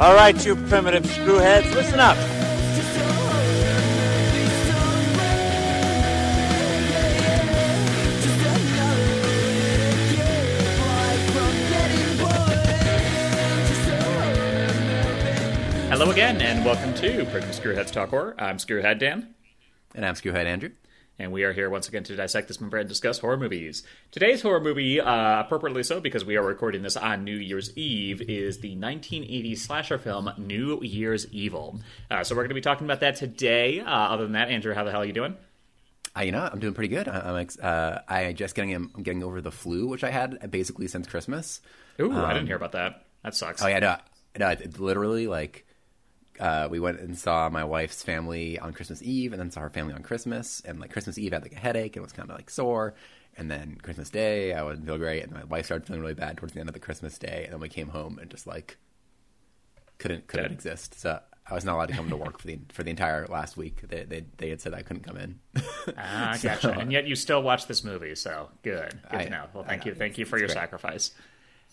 All right, you primitive screwheads, listen up. Hello again, and welcome to Primitive Screwheads Talk Horror. I'm Screwhead Dan, And I'm Screwhead Andrew. And we are here once again to dissect, dismember, and discuss horror movies. Today's horror movie, uh, appropriately so because we are recording this on New Year's Eve, is the 1980 slasher film New Year's Evil. Uh, so we're going to be talking about that today. Uh, other than that, Andrew, how the hell are you doing? Uh, you know, I'm doing pretty good. I, I'm ex- uh, I just getting I'm getting over the flu, which I had basically since Christmas. Ooh, I didn't hear about that. That sucks. Oh yeah, no, no literally like uh, we went and saw my wife's family on Christmas Eve, and then saw her family on Christmas. And like Christmas Eve, I had like a headache and was kind of like sore. And then Christmas Day, I wouldn't feel great, and my wife started feeling really bad towards the end of the Christmas day. And then we came home and just like couldn't couldn't exist. So I was not allowed to come to work for the for the entire last week. They they, they had said I couldn't come in. Ah, So- gotcha. and yet you still watch this movie, so good. Good I- to know. Well, thank I you. know. Thank you for your great. sacrifice.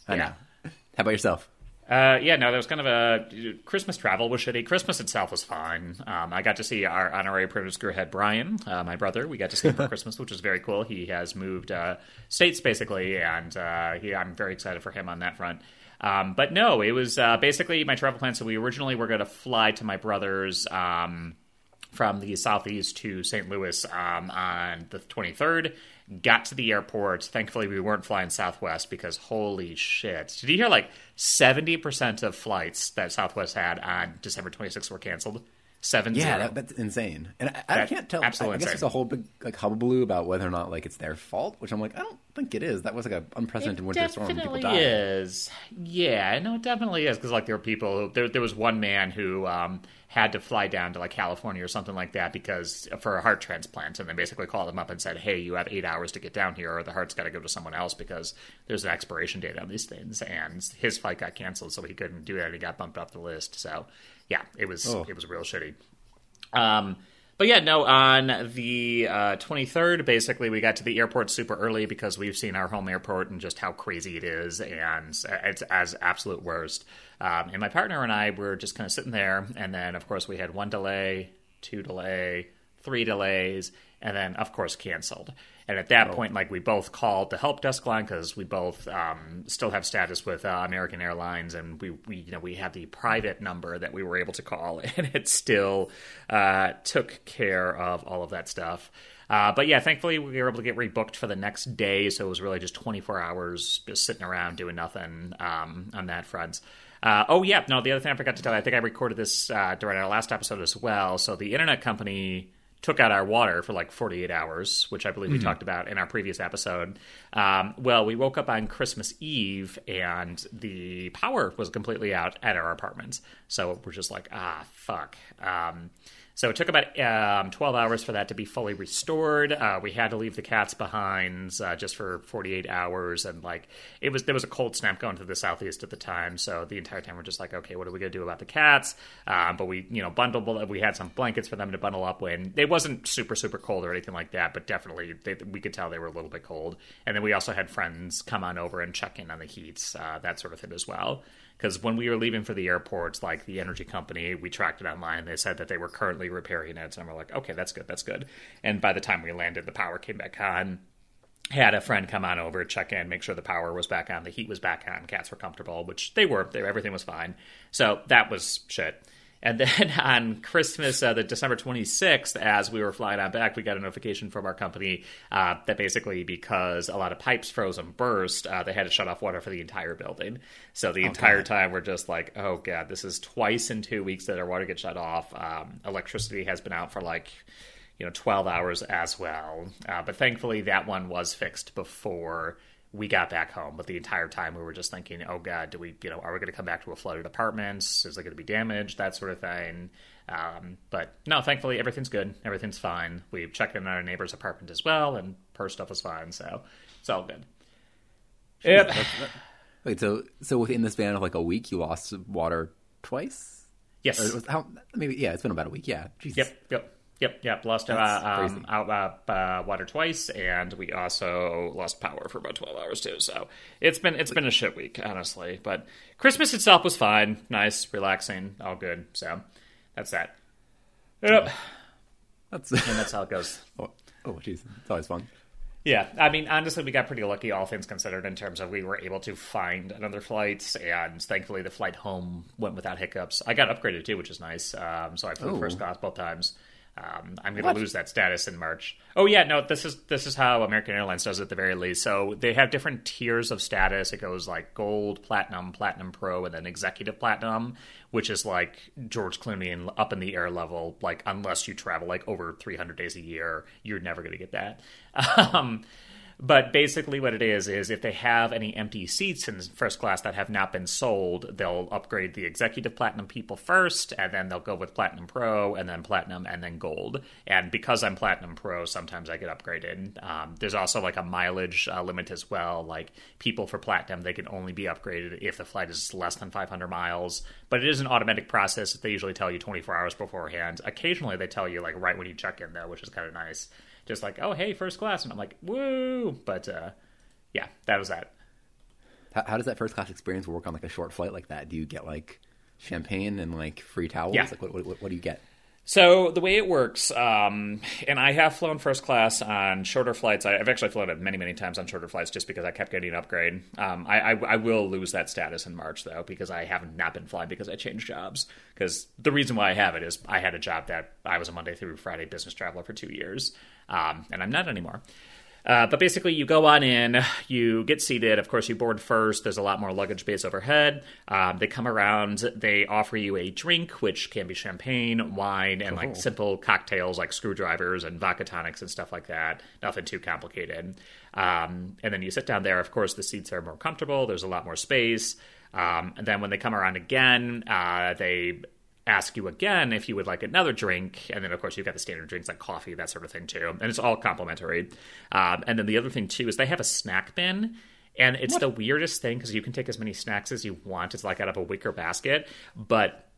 I Yeah. know. How about yourself? Uh, yeah, no, there was kind of a Christmas travel was shitty. Christmas itself was fine. Um, I got to see our honorary privileged screwhead Brian, uh, my brother. We got to see him for Christmas, which was very cool. He has moved uh, states basically, and uh, he, I'm very excited for him on that front. Um, but no, it was uh, basically my travel plan. So we originally were going to fly to my brother's. Um, from the southeast to St. Louis um, on the 23rd. Got to the airport. Thankfully, we weren't flying Southwest because holy shit! Did you hear like 70% of flights that Southwest had on December 26th were canceled? Seven Yeah, that, that's insane. And I, I can't tell. I, I absolutely guess insane. there's a whole big like hullabaloo about whether or not like it's their fault, which I'm like, I don't think it is. That was like an unprecedented winter storm. definitely died. is. Yeah, no, it definitely is because like there were people. Who, there, there was one man who um, had to fly down to like California or something like that because for a heart transplant, and they basically called him up and said, "Hey, you have eight hours to get down here, or the heart's got to go to someone else because there's an expiration date on these things." And his flight got canceled, so he couldn't do that. He got bumped off the list. So yeah, it was Oh. it was real shitty. Um, but yeah, no, on the uh, 23rd, basically, we got to the airport super early because we've seen our home airport and just how crazy it is, and it's as absolute worst. Um, and my partner and I were just kind of sitting there, and then, of course, we had one delay, two delay, three delays, and then, of course, canceled. And at that point, like we both called the help desk line because we both um, still have status with uh, American Airlines, and we, we you know we had the private number that we were able to call, and it still uh, took care of all of that stuff. Uh, but yeah, thankfully we were able to get rebooked for the next day, so it was really just 24 hours just sitting around doing nothing um, on that front. Uh, oh yeah, no, the other thing I forgot to tell you, I think I recorded this uh, during our last episode as well. So the internet company took out our water for like 48 hours, which I believe we talked about in our previous episode. Um, well, we woke up on Christmas Eve and the power was completely out at our apartment. So we're just like, ah, fuck. Um, so it took about um, 12 hours for that to be fully restored. Uh, we had to leave the cats behind uh, just for 48 hours, and like it was there was a cold snap going to the southeast at the time. So the entire time we're just like, okay, what are we gonna do about the cats? Um, but we you know bundled. We had some blankets for them to bundle up when it wasn't super super cold or anything like that, but definitely they, we could tell they were a little bit cold. And then we also had friends come on over and check in on the heats, uh, that sort of thing as well because when we were leaving for the airports, like the energy company, we tracked it online. They said that they were currently repairing it, and we're like, okay, that's good, that's good. And by the time we landed, the power came back on. Had a friend come on over, check in, make sure the power was back on, the heat was back on, cats were comfortable, which they were. They, everything was fine. So that was shit. And then on Christmas, uh, the December 26th, as we were flying on back, we got a notification from our company uh, that basically because a lot of pipes froze and burst, uh, they had to shut off water for the entire building. So the entire time we're just like, oh god, this is twice in two weeks that our water gets shut off. Um, electricity has been out for like you know 12 hours as well. Uh, but thankfully, that one was fixed before we got back home. But the entire time we were just thinking, oh god, do we, you know, are we going to come back to a flooded apartment? Is it going to be damaged? That sort of thing. Um, but no, thankfully everything's good. Everything's fine. We've checked in on our neighbor's apartment as well, and her stuff is fine. So it's all good. Yep. Wait, so so within the span of like a week, you lost water twice? Yes. Or was, how? Maybe yeah, it's been about a week. Yeah. Jesus. Yep. Yep. Yep, yep. Lost uh, um, out uh, uh, water twice, and we also lost power for about twelve hours too. So it's been it's been a shit week, honestly. But Christmas itself was fine, nice, relaxing, all good. So that's that. Yep, That's and that's how it goes. oh, oh, jeez, it's always fun. Yeah, I mean, honestly, we got pretty lucky, all things considered, in terms of we were able to find another flight, and thankfully the flight home went without hiccups. I got upgraded too, which is nice. Um, so I flew Ooh. first class both times. Um, I'm going to lose that status in March. Oh yeah, no, this is this is how American Airlines does it at the very least. So they have different tiers of status. It goes like gold, platinum, platinum pro, and then executive platinum, which is like George Clooney and up in the air level. Like unless you travel like over 300 days a year, you're never going to get that. Um, but basically, what it is is if they have any empty seats in first class that have not been sold, they'll upgrade the executive platinum people first, and then they'll go with platinum pro, and then platinum, and then gold. And because I'm platinum pro, sometimes I get upgraded. Um, there's also like a mileage uh, limit as well. Like people for platinum, they can only be upgraded if the flight is less than 500 miles. But it is an automatic process. They usually tell you 24 hours beforehand. Occasionally, they tell you like right when you check in, though, which is kind of nice just like, oh hey, first class, and I'm like, woo! But uh, yeah, that was that. How, how does that first class experience work on like a short flight like that? Do you get like champagne and like free towels? Yeah. Like what, what, what do you get? So the way it works, um, and I have flown first class on shorter flights. I- I've actually flown it many, many times on shorter flights just because I kept getting an upgrade. Um, I, I, I will lose that status in March though because I have not been flying because I changed jobs. Because the reason why I have it is I had a job that I was a Monday through Friday business traveler for two years, um, and I'm not anymore. Uh, but basically, you go on in, you get seated. Of course, you board first. There's a lot more luggage space overhead. Um, they come around, they offer you a drink, which can be champagne, wine, and like simple cocktails like screwdrivers and vodka tonics and stuff like that. Nothing too complicated. Um, and then you sit down there. Of course, the seats are more comfortable. There's a lot more space. Um, and then when they come around again, uh, they ask you again if you would like another drink. And then, of course, you've got the standard drinks like coffee, that sort of thing, too. And it's all complimentary. Um, and then the other thing, too, is they have a snack bin. And it's the weirdest thing because you can take as many snacks as you want. It's like out of a wicker basket. But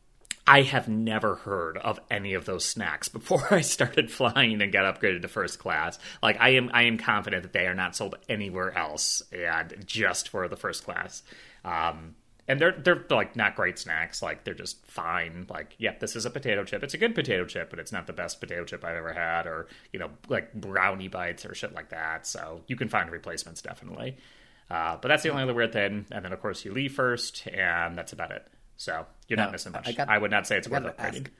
I have never heard of any of those snacks before I started flying and got upgraded to first class. Like I am, I am confident that they are not sold anywhere else, and just for the first class. Um, and they're they're like not great snacks. Like they're just fine. Like yep, this is a potato chip. It's a good potato chip, but it's not the best potato chip I've ever had. Or you know, like brownie bites or shit like that. So you can find replacements definitely. Uh, but that's the only other weird thing. And then of course you leave first, and that's about it. So you're Now, not missing much. I I, would not say it's I worth upgrading. ask,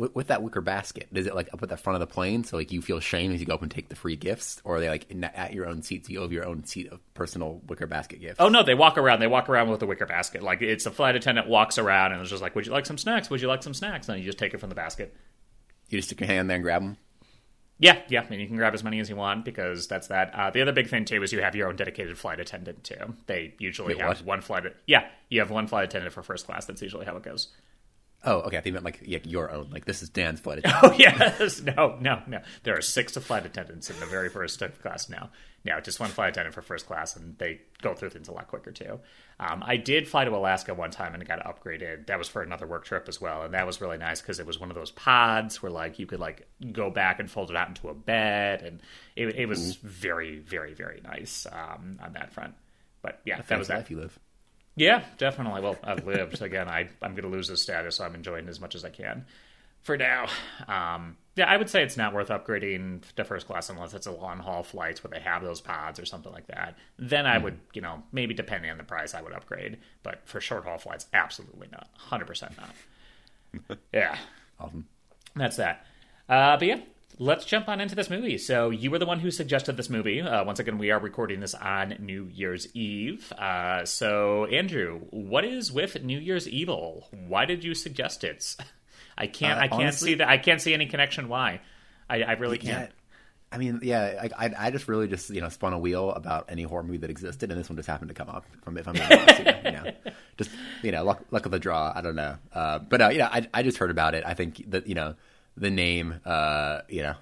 with, with that wicker basket, is it like up at the front of the plane so like you feel shame as you go up and take the free gifts, or are they like in, at your own seat so you have your own seat of personal wicker basket gifts? Oh no, they walk around. They walk around with a wicker basket. Like it's a flight attendant walks around and is just like, "Would you like some snacks? Would you like some snacks?" And you just take it from the basket. you just stick your hand there and grab them. Yeah, yeah, and you can grab as many as you want because that's that. Uh, the other big thing too is you have your own dedicated flight attendant too. They usually Wait, have what? one flight. Yeah, you have one flight attendant for first class. That's usually how it goes. Oh, okay. I think you meant like yeah, your own. Like this is Dan's flight. Oh yes, no, no, no. There are six flight attendants in the very first class now. Now, just one flight attendant for first class, and they go through things a lot quicker too. Um, I did fly to Alaska one time and got upgraded. That was for another work trip as well, and that was really nice because it was one of those pods where like you could like go back and fold it out into a bed, and it, it was very, very, very nice um, on that front. But yeah, that was that. life you live. Yeah, definitely. Well, I've lived again. I I'm going to lose this status, so I'm enjoying it as much as I can for now. Um, yeah, I would say it's not worth upgrading to first class unless it's a long haul flights where they have those pods or something like that. Then I would, you know, maybe depending on the price, I would upgrade. But for short haul flights, absolutely not. Hundred percent not. yeah, Awesome. that's that. Uh, but yeah, let's jump on into this movie. So you were the one who suggested this movie. Uh, once again, we are recording this on New Year's Eve. Uh, so Andrew, what is with New Year's Evil? Why did you suggest it? I can't. Uh, I can't honestly- see that. I can't see any connection. Why? I, I really can't. I mean, yeah, I, I, I just really just you know spun a wheel about any horror movie that existed, and this one just happened to come up. From if I'm being honest, you know, just you know, luck, luck of the draw. I don't know, uh, but uh, you know, I, I just heard about it. I think that you know the name, uh, you know,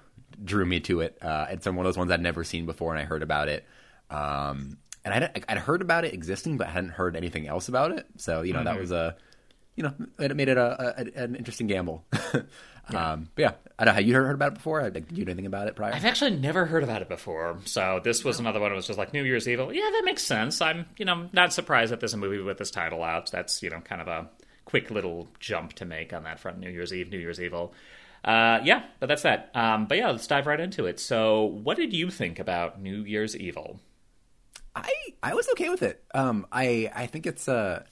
drew me to it. Uh, it's one of those ones I'd never seen before, and I heard about it. Um, and I'd, I'd heard about it existing, but I hadn't heard anything else about it. So you know, that was a you know, it made it a, a an interesting gamble. um, but yeah, I don't know. Have you heard about it before? Like, did you know anything about it prior? I've actually never heard about it before, so this was another one. That was just like New Year's Evil. Yeah, that makes sense. I'm, you know, not surprised that there's a movie with this title out. That's you know kind of a quick little jump to make on that front. New Year's Eve, New Year's Evil. Uh, yeah, but that's that. Um, but yeah, let's dive right into it. So, what did you think about New Year's Evil? I I was okay with it. Um, I I think it's uh,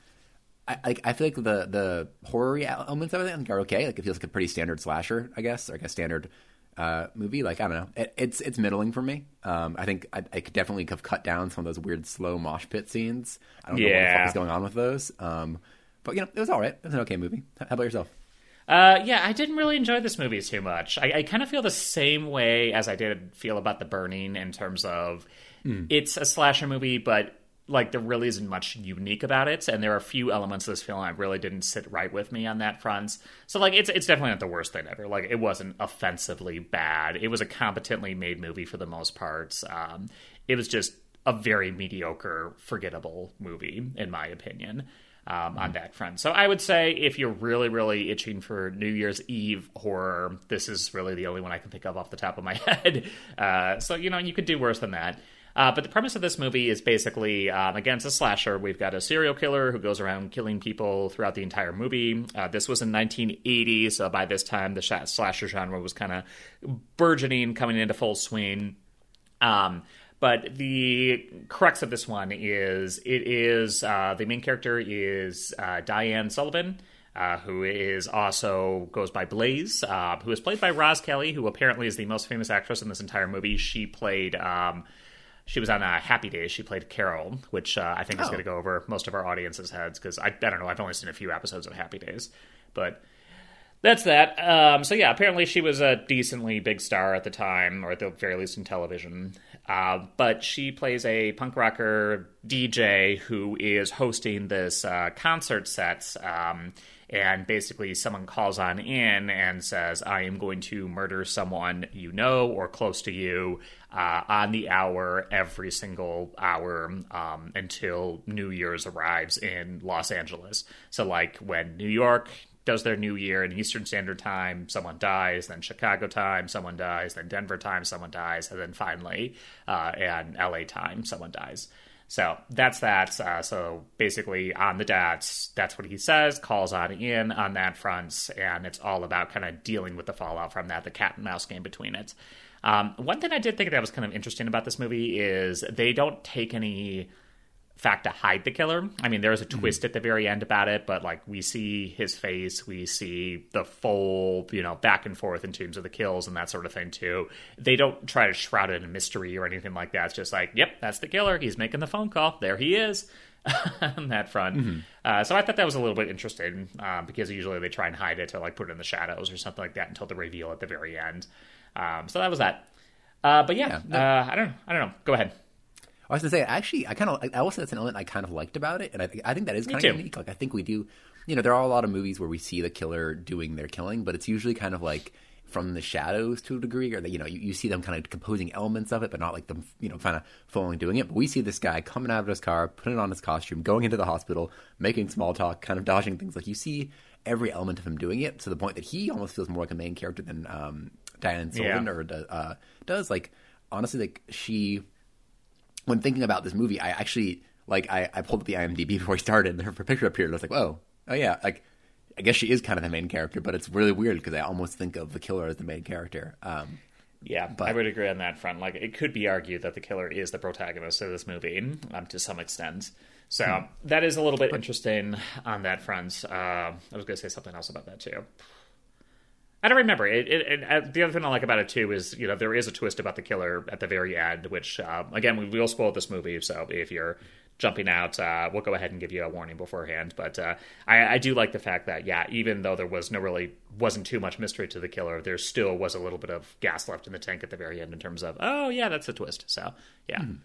I like I feel like the the horror elements of it think are okay. Like it feels like a pretty standard slasher, I guess, or like a standard uh, movie. Like I don't know, it, it's it's middling for me. Um, I think I, I, could definitely have cut down some of those weird slow mosh pit scenes. I don't know what the fuck is going on with those. Um, but you know, it was all right. It was an okay movie. How about yourself? Uh, yeah, I didn't really enjoy this movie too much. I, I kind of feel the same way as I did feel about The Burning in terms of mm. it's a slasher movie, but like there really isn't much unique about it, and there are a few elements of this film that really didn't sit right with me on that front. So like it's it's definitely not the worst thing ever. Like it wasn't offensively bad. It was a competently made movie for the most part. Um, it was just a very mediocre, forgettable movie in my opinion. Um, on that front. So I would say if you're really, really itching for New Year's Eve horror, this is really the only one I can think of off the top of my head. Uh, so you know you could do worse than that. Uh, but the premise of this movie is basically, um, again, it's a slasher. We've got a serial killer who goes around killing people throughout the entire movie. Uh, this was in 1980, so by this time the slasher genre was kind of burgeoning, coming into full swing. Um, but the crux of this one is it is uh, the main character is uh, Diane Sullivan. Uh, who is also goes by Blaze, uh, who is played by Roz Kelly, who apparently is the most famous actress in this entire movie. She played um, she was on uh, Happy Days. She played Carol, which uh, I think oh. is going to go over most of our audience's heads because I, I don't know. I've only seen a few episodes of Happy Days, but that's that. Um, so yeah, apparently she was a decently big star at the time, or at the very least in television. Uh, but she plays a punk rocker DJ who is hosting this uh, concert set. Um, and basically someone calls on in and says, I am going to murder someone you know or close to you uh, on the hour every single hour um, until New Year's arrives in Los Angeles. So, like when New York does their New Year in Eastern Standard Time, someone dies, then Chicago time, someone dies, then Denver time, someone dies, and then finally, uh, and LA time, someone dies. So that's that. Uh, so basically, on the dats, that's what he says, calls on in on that front, and it's all about kind of dealing with the fallout from that, the cat and mouse game between it. Um, one thing I did think that was kind of interesting about this movie is they don't take any fact to hide the killer. I mean, there is a mm-hmm. twist mm-hmm. at the very end about it, but like we see his face, we see the full, you know, back and forth in terms of the kills and that sort of thing too. They don't try to shroud it in mystery or anything like that. It's just like, yep, that's the killer. He's making the phone call. There he is. on that front. Mm-hmm. Uh, so I thought that was a little bit interesting uh, because usually they try and hide it to like put it in the shadows or something like that until the reveal at the very end. Um, so that was that. Uh, but yeah, yeah uh, I don't. I don't know. Go ahead. I was gonna say, actually, I kind of, I will say that's an element I kind of liked about it, and I think, I think that is kind of unique. Like, I think we do, you know, there are a lot of movies where we see the killer doing their killing, but it's usually kind of like from the shadows to a degree, or that you know, you, you see them kind of composing elements of it, but not like them, you know, kind of fully doing it. But we see this guy coming out of his car, putting on his costume, going into the hospital, making small talk, kind of dodging things. Like you see every element of him doing it to the point that he almost feels more like a main character than um, Diane Sullivan yeah. or uh, does. Like honestly, like she when thinking about this movie, I actually like I, I pulled up the IMDb before we started, and her picture appeared. And I was like, "Whoa, oh yeah!" Like, I guess she is kind of the main character, but it's really weird because I almost think of the killer as the main character. Um, yeah, but, I would agree on that front. Like, it could be argued that the killer is the protagonist of this movie um, to some extent. So hmm. that is a little bit interesting on that front. Uh, I was going to say something else about that too. I don't remember. It, it, it, uh, the other thing I like about it too is you know there is a twist about the killer at the very end, which uh, again we will spoil this movie. So if you're jumping out, uh, we'll go ahead and give you a warning beforehand. But uh, I, I, do like the fact that yeah, even though there was no really wasn't too much mystery to the killer, there still was a little bit of gas left in the tank at the very end in terms of oh yeah, that's a twist. So yeah. Mm.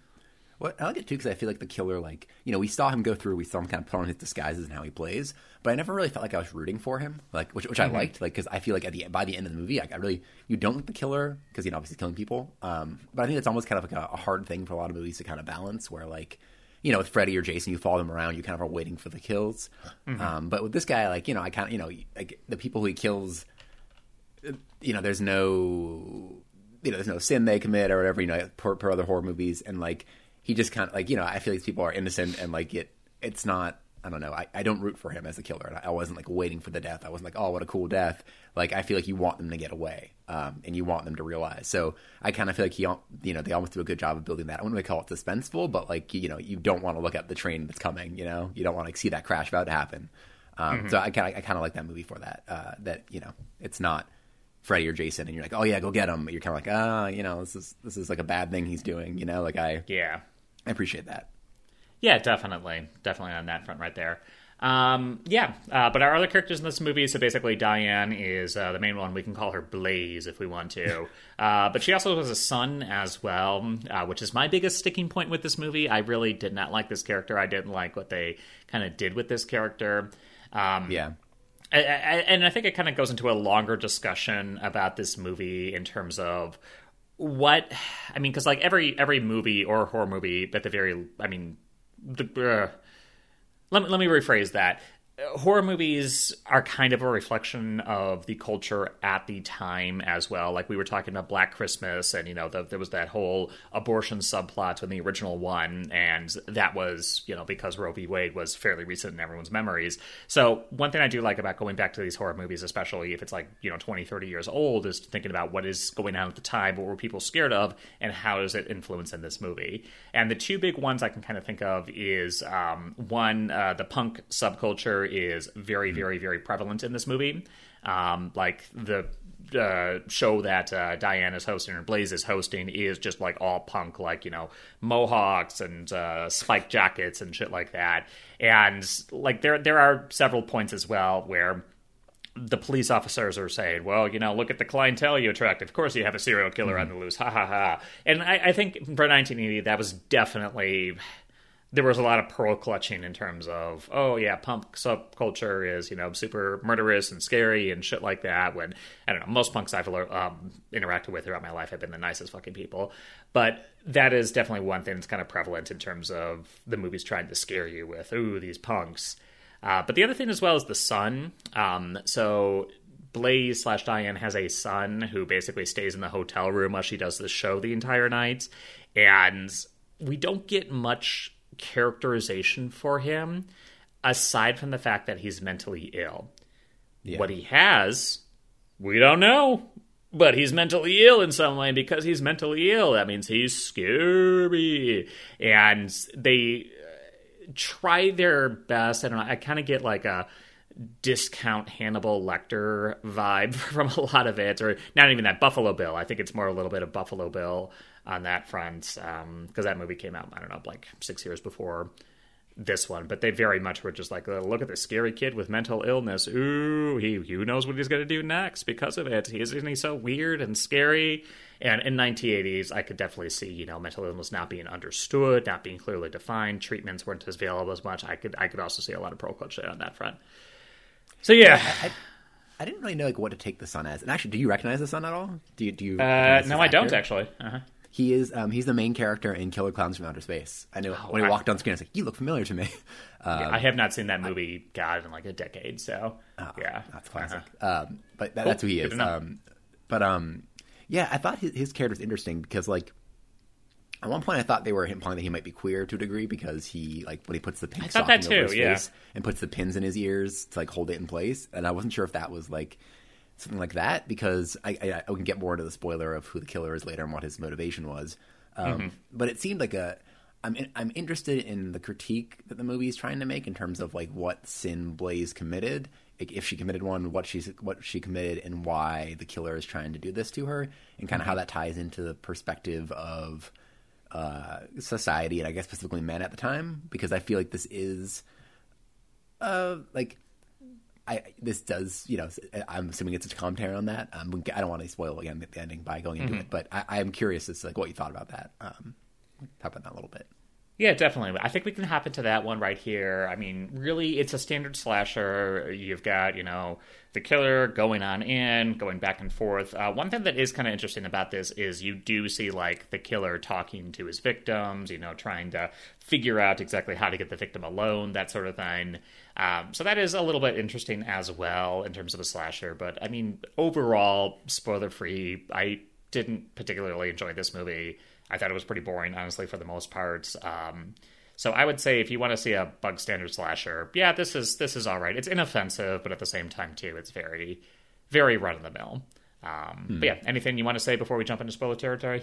Well, I like it too because I feel like the killer, like you know, we saw him go through, we saw him kind of put on his disguises and how he plays, but I never really felt like I was rooting for him, like which which mm-hmm. I liked, like because I feel like at the by the end of the movie, like, I really you don't like the killer because you know obviously killing people, um, but I think it's almost kind of like a, a hard thing for a lot of movies to kind of balance, where like you know, with Freddy or Jason, you follow them around, you kind of are waiting for the kills. Mm-hmm. Um, but with this guy, like you know, I kind of you know, like the people who he kills, uh, you know, there's no, you know, there's no sin they commit or whatever. You know, per, per other horror movies, and like he just kind of like you know, I feel like these people are innocent and like it, it's not. I don't know. I, I don't root for him as a killer. And I, I wasn't like waiting for the death. I wasn't like, oh, what a cool death. Like I feel like you want them to get away, um, and you want them to realize. So I kind of feel like he, you know, they almost do a good job of building that. I wouldn't really call it suspenseful, but like you know, you don't want to look at the train that's coming. You know, you don't want to see that crash about to happen. Um, So I kind of I kind of like that movie for that. Uh, that you know, it's not Freddy or Jason, and you're like, oh yeah, go get him. But you're kind of like, ah, you know, this is this is like a bad thing he's doing. You know, like I Yeah. I appreciate that. Yeah, definitely, definitely on that front right there. Um, yeah, uh, but our other characters in this movie, so basically Diane is uh, the main one. We can call her Blaze if we want to. uh, but she also has a son as well, uh, which is my biggest sticking point with this movie. I really did not like this character. I didn't like what they kind of did with this character. Um, Yeah. I, I, and I think it kind of goes into a longer discussion about this movie in terms of what I mean, because like every every movie or horror movie, at the very, I mean, the, uh, let let me rephrase that. Horror movies are kind of a reflection of the culture at the time as well. Like we were talking about Black Christmas, and you know the, there was that whole abortion subplot in the original one, and that was you know because Roe v. Wade was fairly recent in everyone's memories. So one thing I do like about going back to these horror movies, especially if it's like you know 20, 30 years old, is thinking about what is going on at the time, what were people scared of, and how does it influence in this movie. And the two big ones I can kind of think of is um, one, uh, the punk subculture is very, very, very prevalent in this movie. Um, like the uh, show that uh, Diane is hosting or Blaze is hosting is just like all punk, like you know mohawks and uh, spiked jackets and shit like that. And like there, there are several points as well where the police officers are saying, "Well, you know, look at the clientele you attract. Of course, you have a serial killer on the loose." Ha ha ha! And I, I think for 1980, that was definitely there was a lot of pearl clutching in terms of, oh yeah, punk subculture is you know super murderous and scary and shit like that. When I don't know, most punks I've um, interacted with throughout my life have been the nicest fucking people, but that is definitely one thing that's kind of prevalent in terms of the movies trying to scare you with, ooh, these punks. Uh, but the other thing as well is the son. Um, so Blaze slash Diane has a son who basically stays in the hotel room while she does the show the entire night, and we don't get much characterization for him aside from the fact that he's mentally ill. Yeah. What he has, we don't know. But he's mentally ill in some way because he's mentally ill. That means he's scary. And they uh, try their best. I don't know. I kind of get like a discount Hannibal Lecter vibe from a lot of it, or not even that Buffalo Bill. I think it's more a little bit of Buffalo Bill on that front because that movie came out I don't know like six years before this one. But they very much were just like, "Oh, look at this scary kid with mental illness. Ooh, he who knows what he's going to do next because of it. Isn't he so weird and scary? And in 1980s, I could definitely see you know mental illness not being understood, not being clearly defined. Treatments weren't as available as much. I could I could also see a lot of pro culture on that front. So yeah, I, I didn't really know like what to take the son as. And actually, do you recognize the son at all? Do you? Do you? uh, no, I don't actually. Uh-huh. He is. Um, he's the main character in Killer Klowns from Outer Space. I knew when he I- walked on screen. I was like, "You look familiar to me." Uh, I have not seen that movie, God, in like a decade. So yeah, that's classic. Uh-huh. Um, but that, Cool. that's who he is. Um, but um, yeah, I thought his, his character was interesting because like. At one point, I thought they were implying that he might be queer to a degree because he, like, when he puts the pink stocking over his yeah. face and puts the pins in his ears to like hold it in place, and I wasn't sure if that was like something like that because I, I, I can get more into the spoiler of who the killer is later and what his motivation was. Um, Mm-hmm. But it seemed like a. I'm in, I'm interested in the critique that the movie is trying to make in terms of like what sin Blaze committed, like if she committed one, what she's what she committed, and why the killer is trying to do this to her, and kind of how that ties into the perspective of uh, society and I guess specifically men at the time, because I feel like this is uh like I this does you know I'm assuming it's a commentary on that. Um, I don't want to spoil again the ending by going into it, but I, I'm curious as to like what you thought about that. Um, talk about that a little bit. Yeah, definitely. I think we can hop into that one right here. I mean, really, it's a standard slasher. You've got, you know, the killer going on in, going back and forth. Uh, one thing that is kind of interesting about this is you do see, like, the killer talking to his victims, you know, trying to figure out exactly how to get the victim alone, that sort of thing. Um, so that is a little bit interesting as well in terms of a slasher. But, I mean, overall, spoiler free, I didn't particularly enjoy this movie. I thought it was pretty boring, honestly, for the most part. Um, so I would say if you want to see a bug standard slasher, yeah, this is this is all right. It's inoffensive, but at the same time too, it's very, very run of the mill. Um, hmm. But yeah, anything you want to say before we jump into spoiler territory?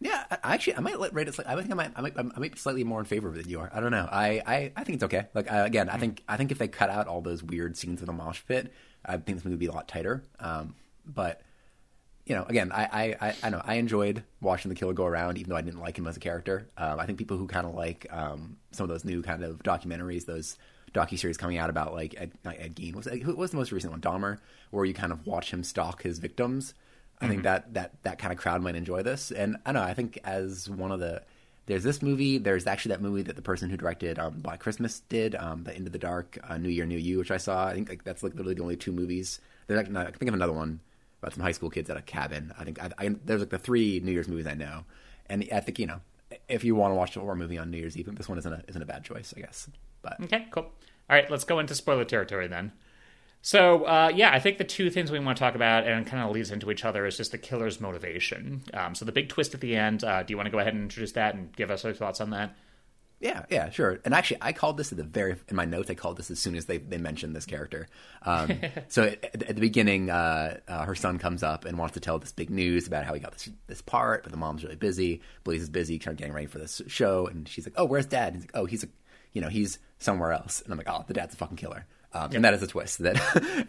Yeah, I, actually, I might let rate it. I think I might, I might, I might be slightly more in favor of it than you are. I don't know. I, I, I think it's okay. Like again, I hmm. think, I think if they cut out all those weird scenes in the mosh pit, I think this movie would be a lot tighter. Um, but you know, again, I, I, I, know I enjoyed watching the killer go around, even though I didn't like him as a character. Um, I think people who kind of like um, some of those new kind of documentaries, those docu series coming out about like Ed, Ed Gein was who was the most recent one, Dahmer, where you kind of watch him stalk his victims. I mm-hmm. think that that that kind of crowd might enjoy this, and I know I think as one of the there's this movie. There's actually that movie that the person who directed um, Black Christmas did, um, the Into the Dark, uh, New Year, New You, which I saw. I think like that's like literally the only two movies. There's like, I think of another one about some high school kids at a cabin. I think I, I, there's like the three New Year's movies I know, and I think you know if you want to watch a horror movie on New Year's Eve, this one isn't a, isn't a bad choice, I guess. But okay, cool. All right, let's go into spoiler territory then. So uh, yeah, I think the two things we want to talk about and kind of leads into each other is just the killer's motivation. Um, so the big twist at the end. Uh, do you want to go ahead and introduce that and give us your thoughts on that? Yeah, yeah, sure. And actually, I called this at the very in my notes. I called this as soon as they, they mentioned this character. Um, so at, at, the beginning, uh, uh, her son comes up and wants to tell this big news about how he got this this part, but the mom's really busy. Blaze is busy, trying getting ready for this show, and she's like, "Oh, where's dad?" And he's like, "Oh, he's a, you know, he's somewhere else." And I'm like, "Oh, the dad's a fucking killer." Um, And that is a twist. That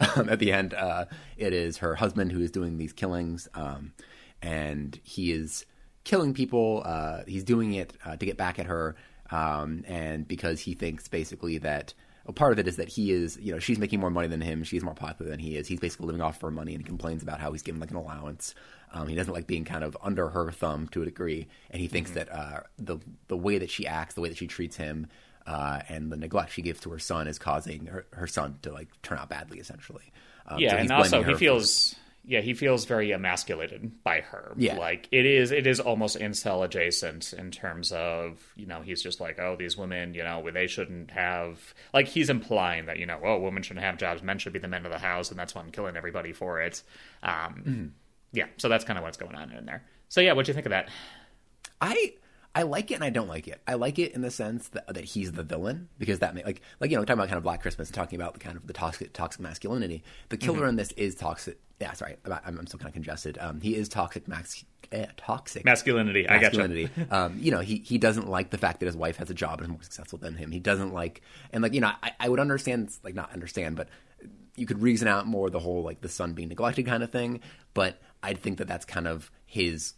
um, at the end, uh, it is her husband who is doing these killings, um, and he is killing people. Uh, he's doing it uh, to get back at her um, and because he thinks basically that well, part of it is that he is, you know, she's making more money than him. She's more popular than he is. He's basically living off her money and he complains about how he's given like an allowance. Um, he doesn't like being kind of under her thumb to a degree, and he thinks mm-hmm. that uh, the the way that she acts, the way that she treats him, uh, and the neglect she gives to her son is causing her, her son to like turn out badly, essentially. Um, yeah, so and also he feels. For, yeah, he feels very emasculated by her. Yeah. Like it is it is almost incel adjacent in terms of, you know, he's just like, Oh, these women, you know, they shouldn't have like he's implying that, you know, oh, women shouldn't have jobs, men should be the men of the house, and that's why I'm killing everybody for it. Um mm-hmm. yeah, so that's kind of what's going on in there. So yeah, what do you think of that? I I like it and I don't like it. I like it in the sense that, that he's the villain because that may, like like you know talking about kind of Black Christmas and talking about the kind of the toxic toxic masculinity. The killer mm-hmm. in this is toxic. Yeah, sorry, I'm, I'm still kind of congested. Um, he is toxic max. Eh, toxic masculinity. masculinity. I gotcha. um, you know, he he doesn't like the fact that his wife has a job and is more successful than him. He doesn't like, and like you know, I, I would understand, like not understand, but you could reason out more the whole like the son being neglected kind of thing. But I think that that's kind of his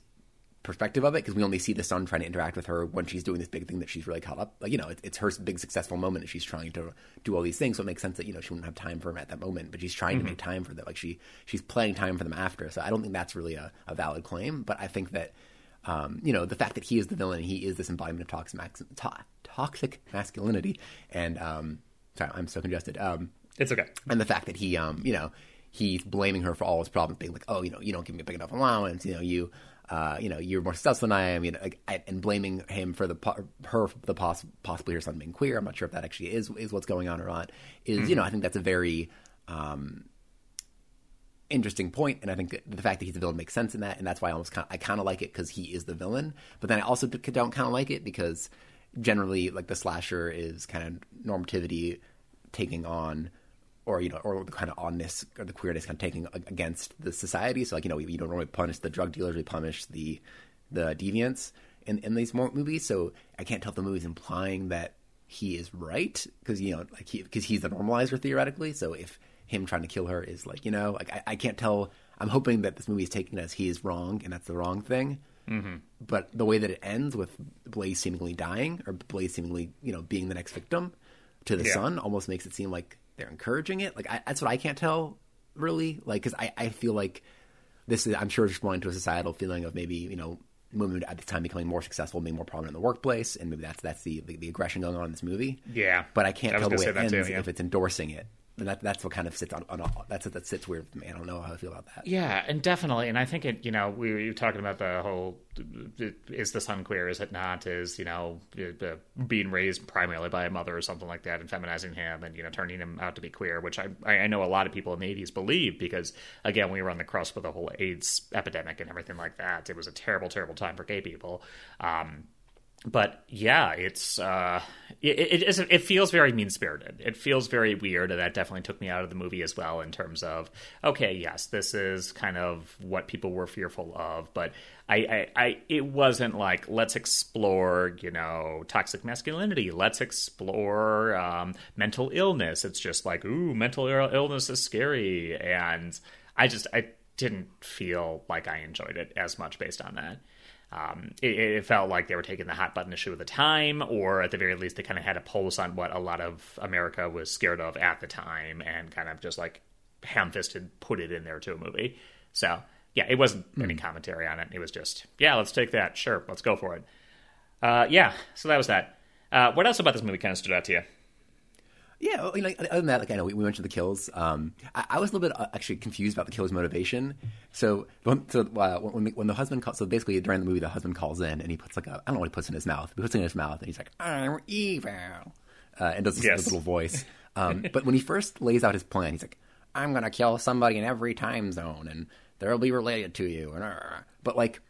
perspective of it because we only see the son trying to interact with her when she's doing this big thing that she's really caught up. Like you know, it's, it's her big successful moment, and she's trying to do all these things. So it makes sense that you know she wouldn't have time for him at that moment, but she's trying mm-hmm. to make time for them. Like she she's playing time for them after. So I don't think that's really a, a valid claim, but I think that. Um, you know the fact that he is the villain and he is this embodiment of toxic, max, to- toxic masculinity and um, sorry I'm so congested um, it's okay and the fact that he um, you know he's blaming her for all his problems being like oh you know you don't give me a big enough allowance you know you uh, you know, you're more successful than I am, you know, like, and blaming him for the her the poss- possibly her son being queer. I'm not sure if that actually is is what's going on or not. Is mm-hmm. you know, I think that's a very um, interesting point, and I think the fact that he's the villain makes sense in that, and that's why I almost kind of, I kind of like it because he is the villain. But then I also don't kind of like it because generally, like the slasher is kind of normativity taking on or you know, or the kind of oddness or the queerness kind of taking against the society. So like you know, you don't normally punish the drug dealers, we punish the the deviants in in these movies. So I can't tell if the movie's implying that he is right because you know, like he because he's the normalizer theoretically. So if him trying to kill her is like you know, like I, I can't tell. I'm hoping that this movie is taken as he is wrong and that's the wrong thing. Mm-hmm. But the way that it ends with Blaze seemingly dying or Blaze seemingly you know being the next victim to the yeah. son almost makes it seem like they're encouraging it. Like I, that's what I can't tell really. Like because I, I feel like this is I'm sure responding to a societal feeling of maybe you know women at this time becoming more successful, being more prominent in the workplace, and maybe that's that's the the, the aggression going on in this movie. Yeah. but I can't I tell the way it ends too, yeah. if it's endorsing it. And that, that's what kind of sits on, on all, that's that sits weird with me. I don't know how I feel about that. Yeah, and definitely, and I think it. You know, we we were talking about the whole: is the son queer? Is it not? Is you know being raised primarily by a mother or something like that, and feminizing him, and you know turning him out to be queer, which I I know a lot of people in the '80s believed because again we were on the cusp of the whole AIDS epidemic and everything like that. It was a terrible, terrible time for gay people. Um, but yeah, it's uh, it, it. It feels very mean spirited. It feels very weird, and that definitely took me out of the movie as well. In terms of okay, yes, this is kind of what people were fearful of, but I, I, I it wasn't like let's explore, you know, toxic masculinity. Let's explore um, mental illness. It's just like ooh, mental illness is scary, and I just I didn't feel like I enjoyed it as much based on that. Um, it, it felt like they were taking the hot button issue of the time, or at the very least, they kind of had a pulse on what a lot of America was scared of at the time, and kind of just like ham-fisted put it in there to a movie. So yeah, it wasn't any commentary on it. It was just yeah, let's take that. Sure, let's go for it. Uh, yeah, so that was that. Uh, what else about this movie kind of stood out to you? Yeah, you know, other than that, like I know we, we mentioned the kills. Um, I, I was a little bit uh, actually confused about the killer's motivation. So, when, so uh, when, the, when the husband calls, so basically during the movie, the husband calls in and he puts like a I don't know what he puts in his mouth. He puts it in his mouth and he's like, "I'm evil," uh, and does this, Yes. this little voice. Um, but when he first lays out his plan, he's like, "I'm gonna kill somebody in every time zone, and they'll be related to you." And uh, but like,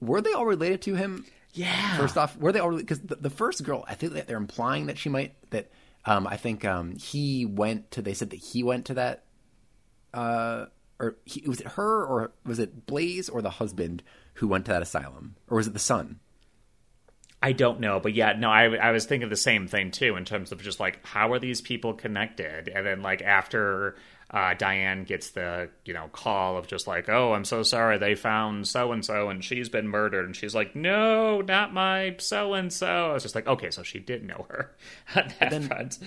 were they all related to him? Yeah. First off, were they all because the, the first girl? I think that they're implying that she might that. Um, I think um, he went to. They said that he went to that. Uh, or he, was it her or was it Blaze or the husband who went to that asylum or was it the son? I don't know, but yeah, no, I, I was thinking the same thing too in terms of just like how are these people connected, and then like after uh, Diane gets the you know call of just like oh I'm so sorry they found so and so and she's been murdered, and she's like no not my so and so. I was just like okay, so she did know her on that then- front.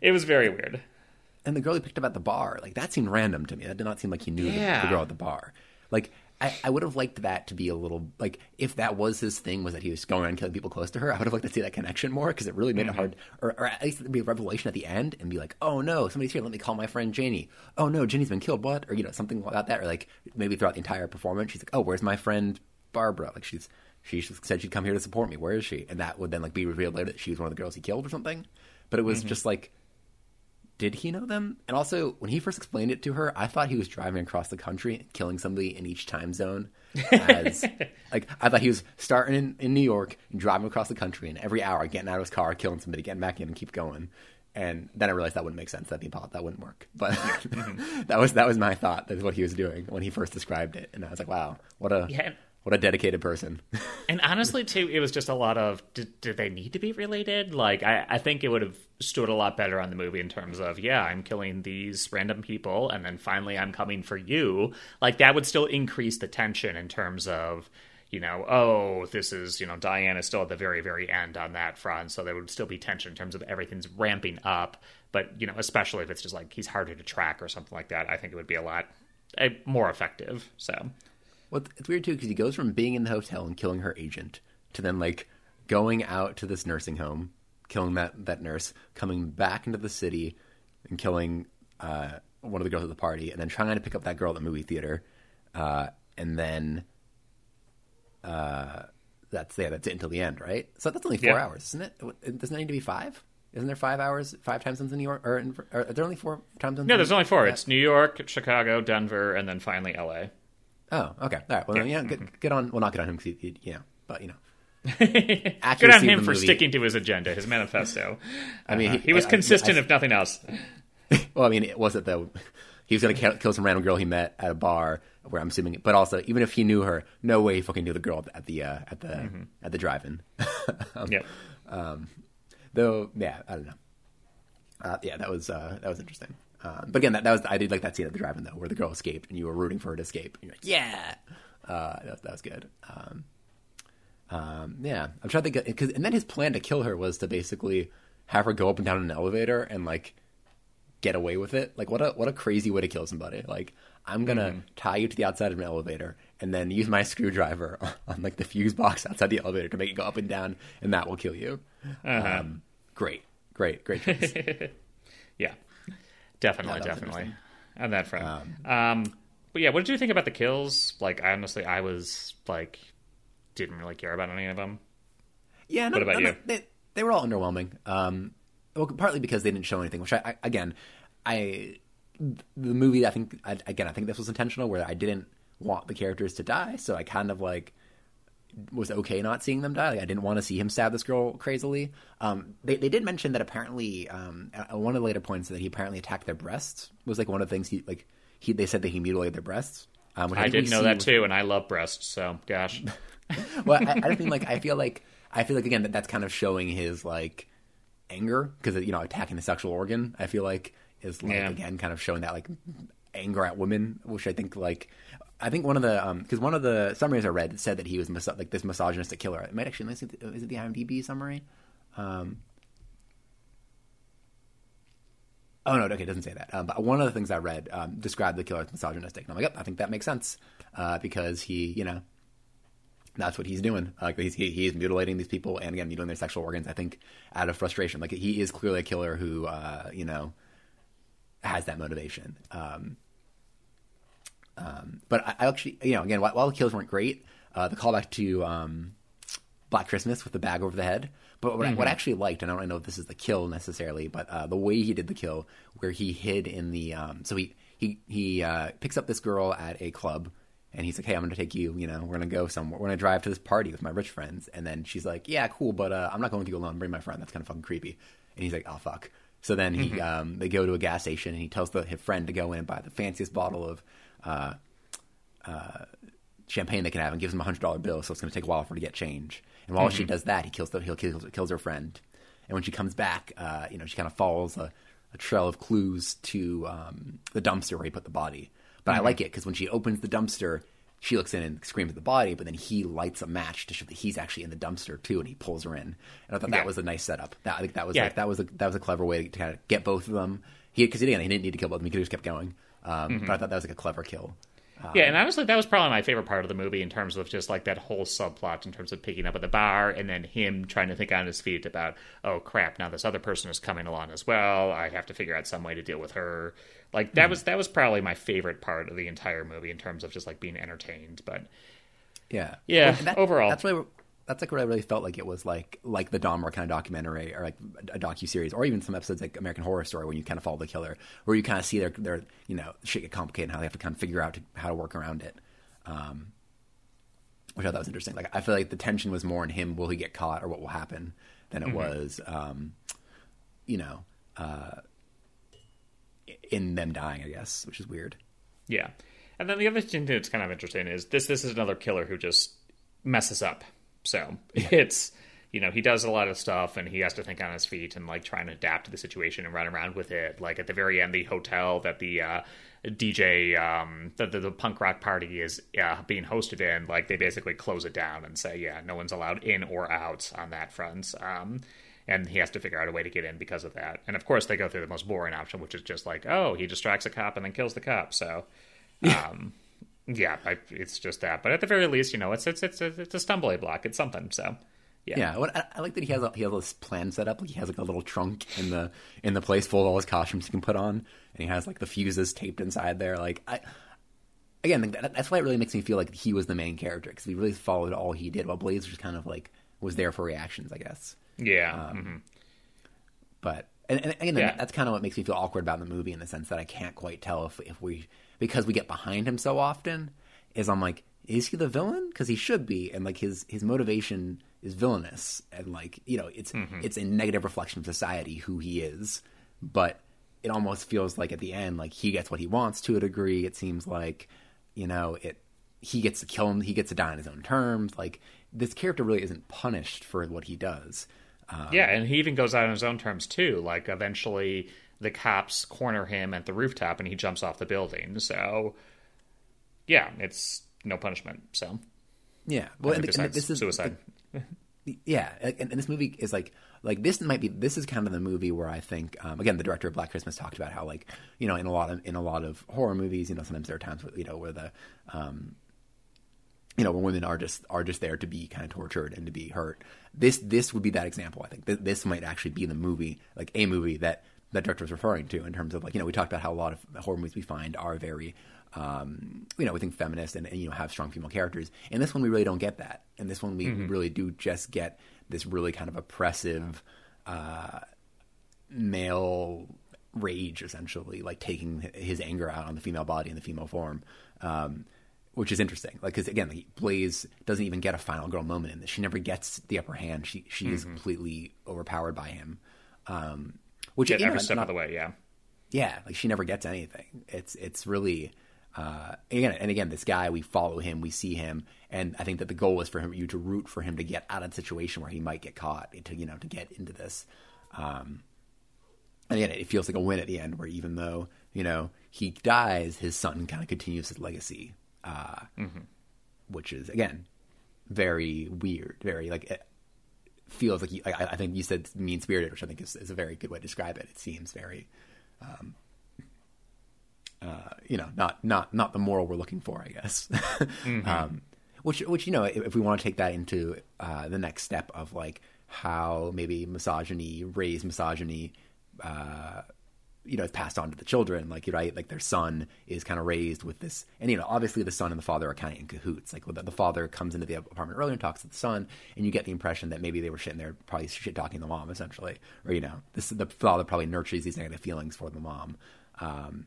It was very weird. And the girl he picked up at the bar, like that seemed random to me. That did not seem like he knew the- the, girl at the bar. Like I, I would have liked that to be a little like if that was his thing was that he was going around killing people close to her. I would have liked to see that connection more because it really made it mm-hmm. hard, or, or at least it'd be a revelation at the end and be like, oh no, somebody's here. Let me call my friend Janie. Oh no, Janie's been killed. What? Or you know something about that. Or like maybe throughout the entire performance, she's like, oh, where's my friend Barbara? Like she's she said she'd come here to support me. Where is she? And that would then like be revealed later that she was one of the girls he killed or something. But it was mm-hmm. just like did he know them? And also, when he first explained it to her, I thought he was driving across the country and killing somebody in each time zone. As like, I thought he was starting in, in New York, and driving across the country, and every hour getting out of his car, killing somebody, getting back in, and keep going. And then I realized that wouldn't make sense. That'd be impossible. That wouldn't work. But mm-hmm. that was that was my thought. That's what he was doing when he first described it. And I was like, wow, what a Yeah. What a dedicated person. And honestly, too, it was just a lot of did, did they need to be related? Like, I, I think it would have stood a lot better on the movie in terms of, yeah, I'm killing these random people, and then finally I'm coming for you. Like, that would still increase the tension in terms of, you know, oh, this is, you know, Diane is still at the very, very end on that front, so there would still be tension in terms of everything's ramping up. But, you know, especially if it's just like he's harder to track or something like that, I think it would be a lot eh, more effective. So, Well, it's weird too because he goes from being in the hotel and killing her agent to then like going out to this nursing home, killing that that nurse, coming back into the city and killing uh, one of the girls at the party, and then trying to pick up that girl at the movie theater, uh, and then uh, that's yeah, that's it until the end, right? So that's only four Yeah. hours, isn't it? Doesn't it need to be five? Isn't there five hours, five time zones in New York? Or, in, or are there only four time zones? no, there's only four. It's New York, Chicago, Denver, and then finally LA. Oh, okay. All right. Well, Yeah. yeah, good, good on. Well, not get on him because he, you know, but you know, Good on him for movie- sticking to his agenda, his manifesto. I mean, Uh, he- he was I- I- consistent, I- if nothing else. Well, I mean, it wasn't though. He was going to kill some random girl he met at a bar, where I'm assuming. But also, even if he knew her, no way he fucking knew the girl at the uh, at the Mm-hmm. at the drive-in. Um, Yep. Though, yeah, I don't know. Uh, yeah, that was uh, that was interesting. Um, but again, that, that was I did like that scene at the drive-in though, where the girl escaped and you were rooting for her to escape. And you're like, yeah, uh, that, that was good. Um, um, yeah, I'm trying to think because and then his plan to kill her was to basically have her go up and down an elevator and like get away with it. Like what a what a crazy way to kill somebody. Like I'm gonna Mm-hmm. tie you to the outside of an elevator and then use my screwdriver on like the fuse box outside the elevator to make it go up and down, and that will kill you. Uh-huh. Um, great, great, great choice. Yeah, definitely, Yeah, definitely on that front. Um, but yeah, what did you think about the kills? Like, I honestly, I was like, didn't really care about any of them. Yeah, no, What about no, you? no, they, they were all underwhelming. Um, well, partly because they didn't show anything. Which I, I again, I the movie. I think I, again, I think this was intentional, where I didn't want the characters to die, so I kind of like was okay not seeing them die. Like, I didn't want to see him stab this girl crazily. Um, they they did mention that apparently um, at one of the later points that he apparently attacked their breasts was like one of the things he like he they said that he mutilated their breasts. Um, which I think didn't know that with- too, and I love breasts, so gosh. well, I, I think like I feel like I feel like again that that's kind of showing his like anger because you know attacking the sexual organ. I feel like is like Yeah. again kind of showing that like anger at women, which I think like I think one of the because one of the summaries I read said that he was like this misogynistic killer. It might actually is it the IMDb summary? Um, Oh no, okay, it doesn't say that. Um, but one of the things I read um, described the killer as misogynistic, and I'm like, I think that makes sense uh, because he, you know, that's what he's doing. Like he's he, he's mutilating these people and again mutilating their sexual organs. I think out of frustration, like he is clearly a killer who, uh, you know, has that motivation. Um, um, but I, I actually, you know, again, while, while the kills weren't great, uh, the callback to um, Black Christmas with the bag over the head. But what, I, what I actually liked, and I don't know if this is the kill necessarily, but uh, the way he did the kill, where he hid in the, um, so he he he uh, picks up this girl at a club, and he's like, "Hey, I'm going to take you. You know, we're going to go somewhere. We're going to drive to this party with my rich friends." And then she's like, "Yeah, cool, but uh, I'm not going with you alone. Bring my friend. That's kind of fucking creepy." And he's like, "Oh fuck." So then he um, they go to a gas station, and he tells the, his friend to go in and buy the fanciest bottle of. Uh, champagne they can have and gives him a hundred dollar bill, so it's going to take a while for her to get change. And while she does that, he kills the, he kills, kills her friend. And when she comes back, uh, you know, she kind of follows a, a trail of clues to um, the dumpster where he put the body. But I like it because when she opens the dumpster, she looks in and screams at the body, but then he lights a match to show that he's actually in the dumpster too, and he pulls her in. And I thought Yeah. that was a nice setup. That I think that was Yeah. like, that was a, that was a clever way to kind of get both of them. He because again he didn't need to kill both of them; he could have just kept going. Um, But I mm-hmm. thought that was like a clever kill. Um, yeah, and honestly, that was probably my favorite part of the movie in terms of just like that whole subplot in terms of picking up at the bar and then him trying to think on his feet about, oh crap, now this other person is coming along as well. I have to figure out some way to deal with her. Like that mm-hmm. was that was probably my favorite part of the entire movie in terms of just like being entertained. But Yeah, Yeah, and overall. that's what that's like what I really felt like it was like like the Dahmer kind of documentary or like a docu series or even some episodes like American Horror Story when you kind of follow the killer where you kind of see their their you know shit get complicated and how they have to kind of figure out to, how to work around it. Um, which I thought was interesting. Like I feel like the tension was more in him: will he get caught or what will happen? Than it was, um, you know, uh, in them dying. I guess, which is weird. yeah, and then the other thing that's kind of interesting is this this is another killer who just messes up. So it's you know he does a lot of stuff and he has to think on his feet and like trying to adapt to the situation and run around with it. Like at the very end, the hotel that the uh, DJ um, that the, the punk rock party is uh, being hosted in, like they basically close it down and say, yeah, no one's allowed in or out on that front. Um, and he has to figure out a way to get in because of that. And of course, they go through the most boring option, which is just like, oh, he distracts a cop and then kills the cop. So, um, yeah, I, it's just that. But at the very least, you know, it's it's it's a, it's a stumbling block. It's something. So, yeah, Yeah, what, I, I like that he has a, he has this plan set up. Like he has like a little trunk in the in the place full of all his costumes he can put on, and he has like the fuses taped inside there. Like I, again, that's why it really makes me feel like he was the main character because he really followed all he did, while Blaze just kind of like was there for reactions, I guess. yeah, mhm. But and, and again, Yeah. that's kind of what makes me feel awkward about the movie in the sense that I can't quite tell if if we because we get behind him so often. Is I'm like, is he the villain? Because he should be, and like his his motivation is villainous, and like you know, it's it's a negative reflection of society who he is. But it almost feels like at the end, like he gets what he wants to a degree. It seems like you know it. He gets to kill him. He gets to die on his own terms. Like this character really isn't punished for what he does. Um, yeah, and he even goes out on his own terms too. Like eventually, the cops corner him at the rooftop, and he jumps off the building. So, yeah, it's no punishment. So, Yeah, well, and, and this is suicide. Yeah, and, and this movie is like like this might be this is kind of the movie where I think um, again the director of Black Christmas talked about how like you know in a lot of in a lot of horror movies you know sometimes there are times where, you know where the um, you know, where women are just are just there to be kind of tortured and to be hurt. This this would be that example. I think this might actually be the movie, like a movie that that director was referring to in terms of like you know we talked about how a lot of horror movies we find are very um, you know we think feminist and, and you know have strong female characters. In this one, we really don't get that. In this one, we really do just get this really kind of oppressive uh, male rage, essentially, like taking his anger out on the female body and the female form. Um, which is interesting. Like, because again, like, Blaze doesn't even get a final girl moment in this. She never gets the upper hand. She she is completely overpowered by him. Um, which every step not- of the way, yeah. yeah, like she never gets anything. It's it's really uh, again and again this guy we follow him, we see him, and I think that the goal is for him you to root for him to get out of the situation where he might get caught to you know to get into this. Um, and again, it feels like a win at the end, where even though you know he dies, his son kind of continues his legacy, uh, which is again very weird, very like feels like you, I, I think you said mean spirited, which I think is, is a very good way to describe it. It seems very, um, uh, you know, not not not the moral we're looking for, I guess. um, which which you know, if, if we want to take that into uh, the next step of like how maybe misogyny, raised misogyny, uh, you know, is passed on to the children. Like, you're right, like their son is kind of raised with this, and you know, obviously the son and the father are kind of in cahoots. Like, the, the father comes into the apartment earlier and talks to the son, and you get the impression that maybe they were sitting there, probably shit talking the mom, essentially, or you know, this the father probably nurtures these negative feelings for the mom. Um,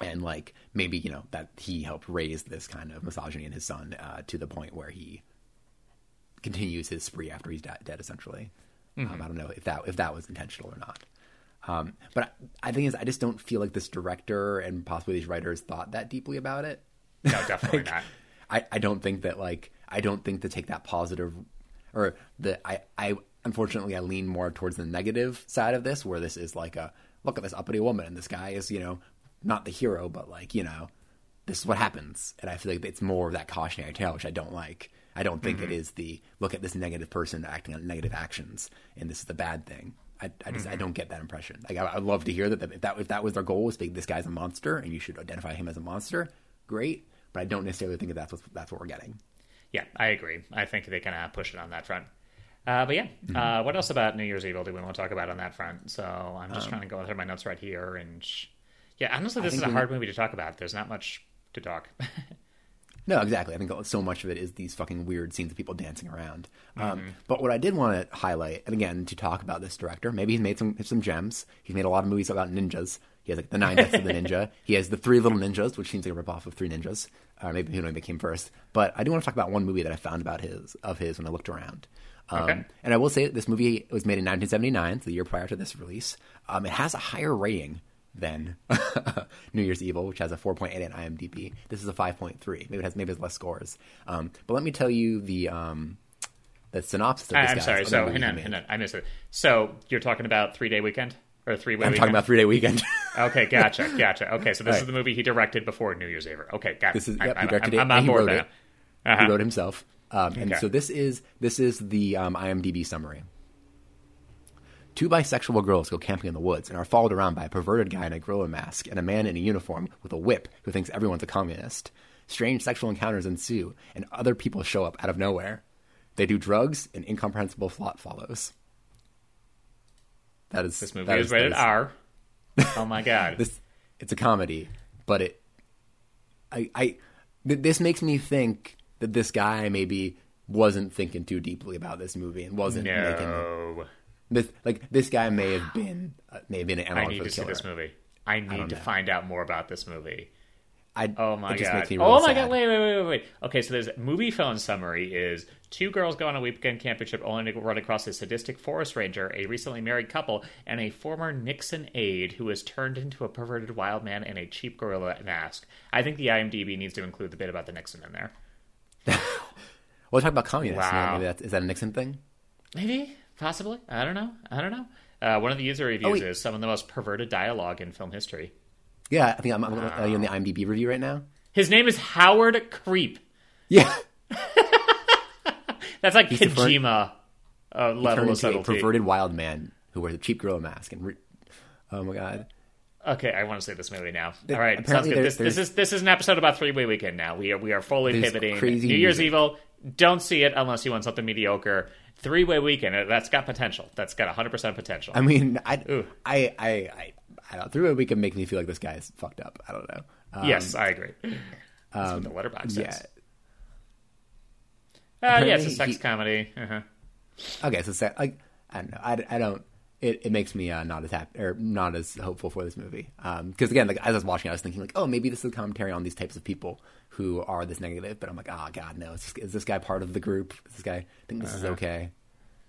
and like maybe you know that he helped raise this kind of misogyny in his son uh, to the point where he continues his spree after he's da- dead. Essentially, um, I don't know if that if that was intentional or not. Um, but I, I think is I just don't feel like this director and possibly these writers thought that deeply about it. No, definitely Like, not. I, I don't think that like I don't think to take that positive or the I, I unfortunately I lean more towards the negative side of this where this is like a look at this uppity woman and this guy is, you know, not the hero, but like, you know, this is what happens. And I feel like it's more of that cautionary tale, which I don't like. I don't think it is the look at this negative person acting on negative actions and this is the bad thing. I, I just I don't get that impression. Like I, I'd love to hear that if that if that was their goal was to this guy's a monster and you should identify him as a monster, great. But I don't necessarily think that that's what that's what we're getting. Yeah, I agree. I think they can uh, push it on that front. Uh, but yeah, uh, what else about New Year's Evil do we want to talk about on that front? So I'm just trying to go through my notes right here, and sh- yeah, honestly, this is a hard movie to talk about. There's not much to talk. No, exactly. I think so much of it is these fucking weird scenes of people dancing around. Um, but what I did want to highlight, and again, to talk about this director, maybe he's made some some gems. He's made a lot of movies about ninjas. He has like the Nine Deaths of the Ninja. He has the Three Little Ninjas, which seems like a ripoff of Three Ninjas. Or maybe who knows they came first. But I do want to talk about one movie that I found about his of his when I looked around. Um, Okay. And I will say that this movie was made in 1979, so the year prior to this release. Um, it has a higher rating than New Year's Evil, which has a 4.8 on IMDb. This is a 5.3. Maybe it has maybe it has less scores. Um, but let me tell you the um, the synopsis of I, guy's sorry. So hang on, hang on. I missed it. So you're talking about Three Day Weekend or Three Way I'm Weekend? talking about Three Day Weekend. Okay, gotcha, gotcha. Okay, so this Right. is the movie he directed before New Year's Eve. Okay, got it. This is- I- yep, he I'm, directed I'm, it I'm he wrote it. Uh-huh. He wrote himself. Um, and Okay. so this is this is the um, IMDb summary. Two bisexual girls go camping in the woods and are followed around by a perverted guy in a gorilla mask and a man in a uniform with a whip who thinks everyone's a communist. Strange sexual encounters ensue, and other people show up out of nowhere. They do drugs, and incomprehensible plot follows. That is This movie that is that rated R. Oh my god. this it's a comedy, but it I I th- this makes me think that this guy maybe wasn't thinking too deeply about this movie and wasn't making no. This like this guy may have been uh, may have been an I analog need for to see this movie. I need don't to know. find out more about this movie. I, Oh my it just god! makes me real oh my sad. god! Wait, wait, wait, wait, wait. Okay, so there's Moviefone summary is two girls go on a weekend camping trip only to run across a sadistic forest ranger, a recently married couple, and a former Nixon aide who has turned into a perverted wild man in a cheap gorilla mask. I think the IMDb needs to include the bit about the Nixon in there. Well, talk about communists. Wow. maybe that's, is that a Nixon thing? Maybe, possibly. I don't know. I don't know. Uh, one of the user reviews wait. is some of the most perverted dialogue in film history. Yeah, I think I'm, I'm are you in the IMDb review right now. His name is Howard Creep. Yeah, That's like the Kojima. uh, level of into a perverted wild man who wears a cheap gorilla mask and. Re- oh my god. Okay, I want to see this movie now. All right, sounds apparently good. there- This, this is this is an episode about Three Way Weekend. Now we are we are fully pivoting. New Year's music. Evil. Don't see it unless you want something mediocre. Three Way Weekend. uh, That's got potential. That's got 100 percent potential. I mean, I, Ooh. I, I, I, I don't. Through a week can make me feel like this guy is fucked up. I don't know. Um, yes, I agree. That's what the Letterboxd says. yeah. Uh, yeah, it's a sex he- comedy. Uh-huh. Okay, so like I don't know. I, I don't. It, it makes me uh, not as happy or not as hopeful for this movie. Because again, like as I was watching, I was thinking like, oh, maybe this is a commentary on these types of people who are this negative. But I'm like, oh god, no. Is this, is this guy part of the group? Is this guy think this is Uh-huh. okay?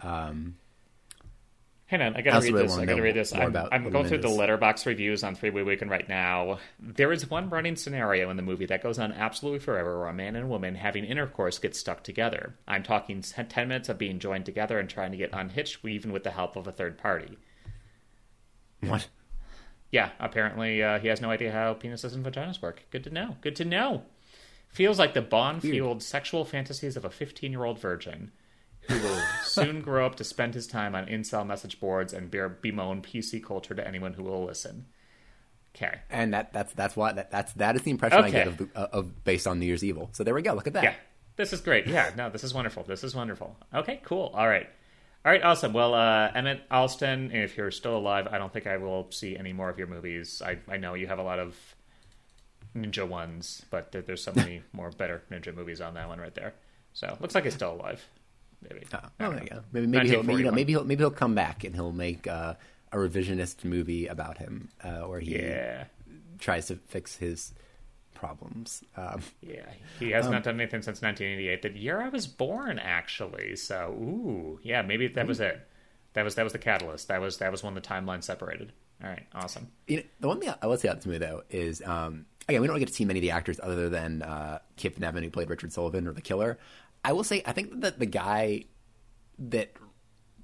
Um, Hang on, I gotta read this. I gotta read this. I'm, I'm going through the Letterboxd reviews on Three Way Weekend right now. There is one running scenario in the movie that goes on absolutely forever where a man and a woman having intercourse get stuck together. I'm talking 10 10 minutes of being joined together and trying to get unhitched, even with the help of a third party. what? Yeah, apparently uh, he has no idea how penises and vaginas work. Good to know. Good to know. Feels like the bond fueled sexual fantasies of a 15 year old virgin who will soon grow up to spend his time on incel message boards and bear, bemoan PC culture to anyone who will listen. Okay. And that that's that's what that, that's that is the impression I get of, of based on New Year's Evil. So there we go. Look at that. Yeah, this is great. Yeah, no, this is wonderful. This is wonderful. Okay, cool. All right. All right, awesome. Well, uh, Emmett Alston, if you're still alive, I don't think I will see any more of your movies. I, I know you have a lot of ninja ones, but there, there's so many more better ninja movies on that one right there. So looks like he's still alive. Maybe. I oh, don't there you go. Maybe maybe he'll maybe, you know, maybe he'll maybe he'll come back and he'll make uh, a revisionist movie about him uh, where he Yeah. tries to fix his problems. Um, Yeah, he has not done anything since 1988. The year I was born, actually. So, ooh, yeah, maybe that was it. That was that was the catalyst. That was that was when the timeline separated. All right, awesome. you know, the one thing I will say about this movie though is um, again we don't get to see many of the actors other than uh, Kip Niven who played Richard Sullivan or the killer. I will say I think that the guy that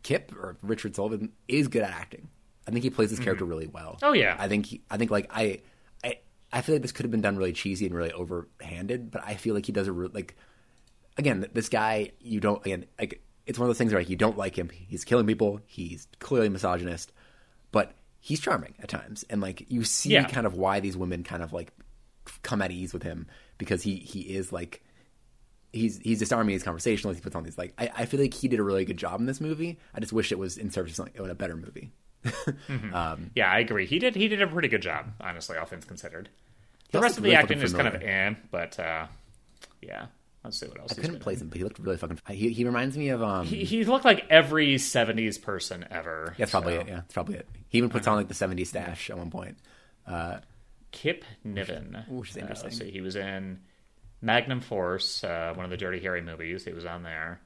Kip or Richard Sullivan is good at acting. I think he plays his character mm-hmm. really well. Oh, yeah. I think he, I think like I, I I feel like this could have been done really cheesy and really overhanded, but I feel like he does a re- like again this guy you don't again like it's one of those things where like you don't like him. He's killing people. He's clearly misogynist, but he's charming at times, and like you see Yeah. kind of why these women kind of like come at ease with him because he he is like he's he's disarming. He's conversational. He puts on these like I, I feel like he did a really good job in this movie. I just wish it was in service of in a better movie. Yeah, I agree. He did he did a pretty good job, honestly, all things considered. The rest of the really acting is kind of familiar. eh, but uh, yeah. Let's see what else. I couldn't place in. him, but he looked really fucking. He he reminds me of um. He, he looked like every '70s person ever. that's probably so. it. Yeah, that's probably it. He even puts on like the '70s stash at one point. Kip Niven. which is Uh, interesting. he was in Magnum Force, uh, one of the Dirty Harry movies. He was on there.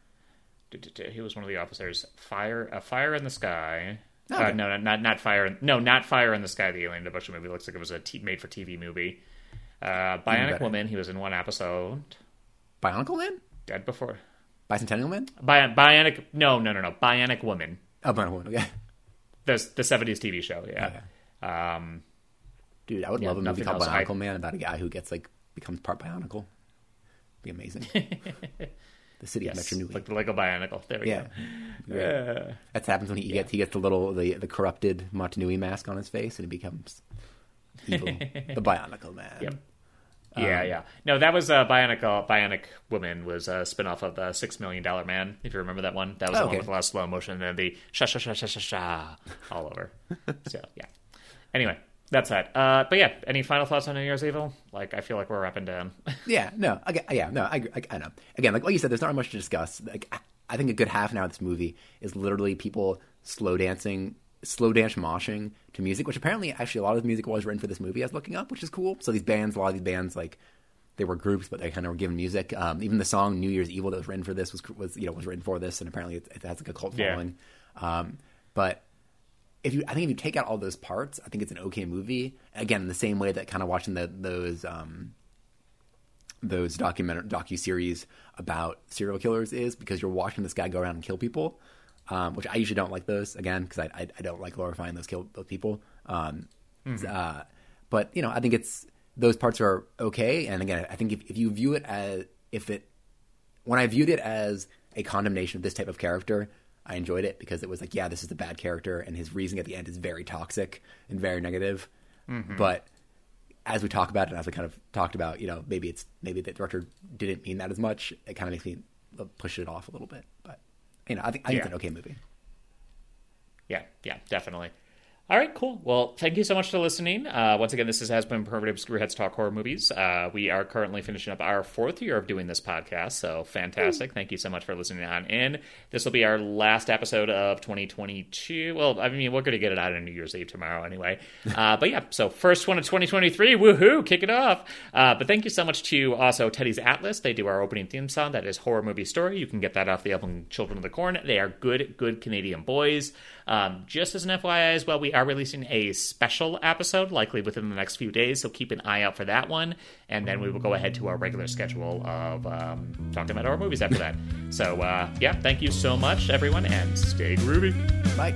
He was one of the officers. Fire, a Fire in the Sky. Uh, Okay. no, not not Fire. In, no, not Fire in the Sky. The Alien Abduction movie looks like it was a t- made for TV movie. Uh, Bionic. Woman. He was in one episode. Bionicle Man, Dead before. Bicentennial Man. Bi- Bionic. No, no, no, no. Bionic Woman. Oh, Bionicle Woman. Okay, The the '70s TV show. Yeah. Um, dude, I would Yeah, love a movie called else. I- Man about a guy who gets like becomes part Bionicle. Be amazing. the city of yes, Metru Nui. like the Lego Bionicle. There we yeah, go. Yeah. That happens when he gets he gets the little the, the corrupted Motunui mask on his face and he becomes evil, the Bionicle Man. Yep. Yeah, yeah. No, that was uh, Bionic. Uh, Bionic Woman was a spinoff of the Six Million Dollar Man. If you remember that one, that was Oh, the one with a lot of slow motion and the sha sha sha sha sha sha all over. so yeah. Anyway, that's that. Uh, but yeah, any final thoughts on New Year's Evil? Like, I feel like we're wrapping down. Yeah, no, I, get- yeah, no, I. I, I know. Again, like like you said, there's not much to discuss. Like, I, I think a good half an hour of this movie is literally people slow dancing, slow dance moshing to music, which apparently actually a lot of the music was written for this movie. I was looking up, which is cool. So these bands, a lot of these bands, like they were groups, but they kind of were given music. Um, even the song "New Year's Evil" that was written for this was was you know was written for this, and apparently it, it has like a cult Yeah. following. Um, but if you, I think if you take out all those parts, I think it's an okay movie. Again, in the same way that kind of watching the, those um, those document docu series about serial killers is because you're watching this guy go around and kill people, um, which I usually don't like those again because I, I I don't like glorifying those kill those people. Um, uh, but you know, I think it's those parts are okay. And again, I think if, if you view it as if it when I viewed it as a condemnation of this type of character, I enjoyed it because it was like, yeah, this is a bad character, and his reasoning at the end is very toxic and very negative. Mm-hmm. But as we talk about it, and as we kind of talked about, you know, maybe it's maybe the director didn't mean that as much. It kind of makes me push it off a little bit. But you know, I think I think it's an okay movie. Yeah, yeah, definitely. All right, cool. Well, thank you so much for listening. Uh, once again, this is, has been Permanent Screwheads Talk Horror Movies. Uh, we are currently finishing up our fourth year of doing this podcast, so fantastic. Thank you so much for listening on in. This will be our last episode of 2022. Well, I mean, we're going to get it out on New Year's Eve tomorrow anyway. Uh, but yeah, so first one of 2023. Woohoo! Kick it off. Uh, but thank you so much to also Teddy's Atlas. They do our opening theme song. That is Horror Movie Story. You can get that off the album Children of the Corn. They are good, good Canadian boys. Um, just as an FYI as well, we are releasing a special episode, likely within the next few days, so keep an eye out for that one. And then we will go ahead to our regular schedule of um, talking about our movies after that. So, uh, yeah, thank you so much, everyone, and stay groovy. Bye.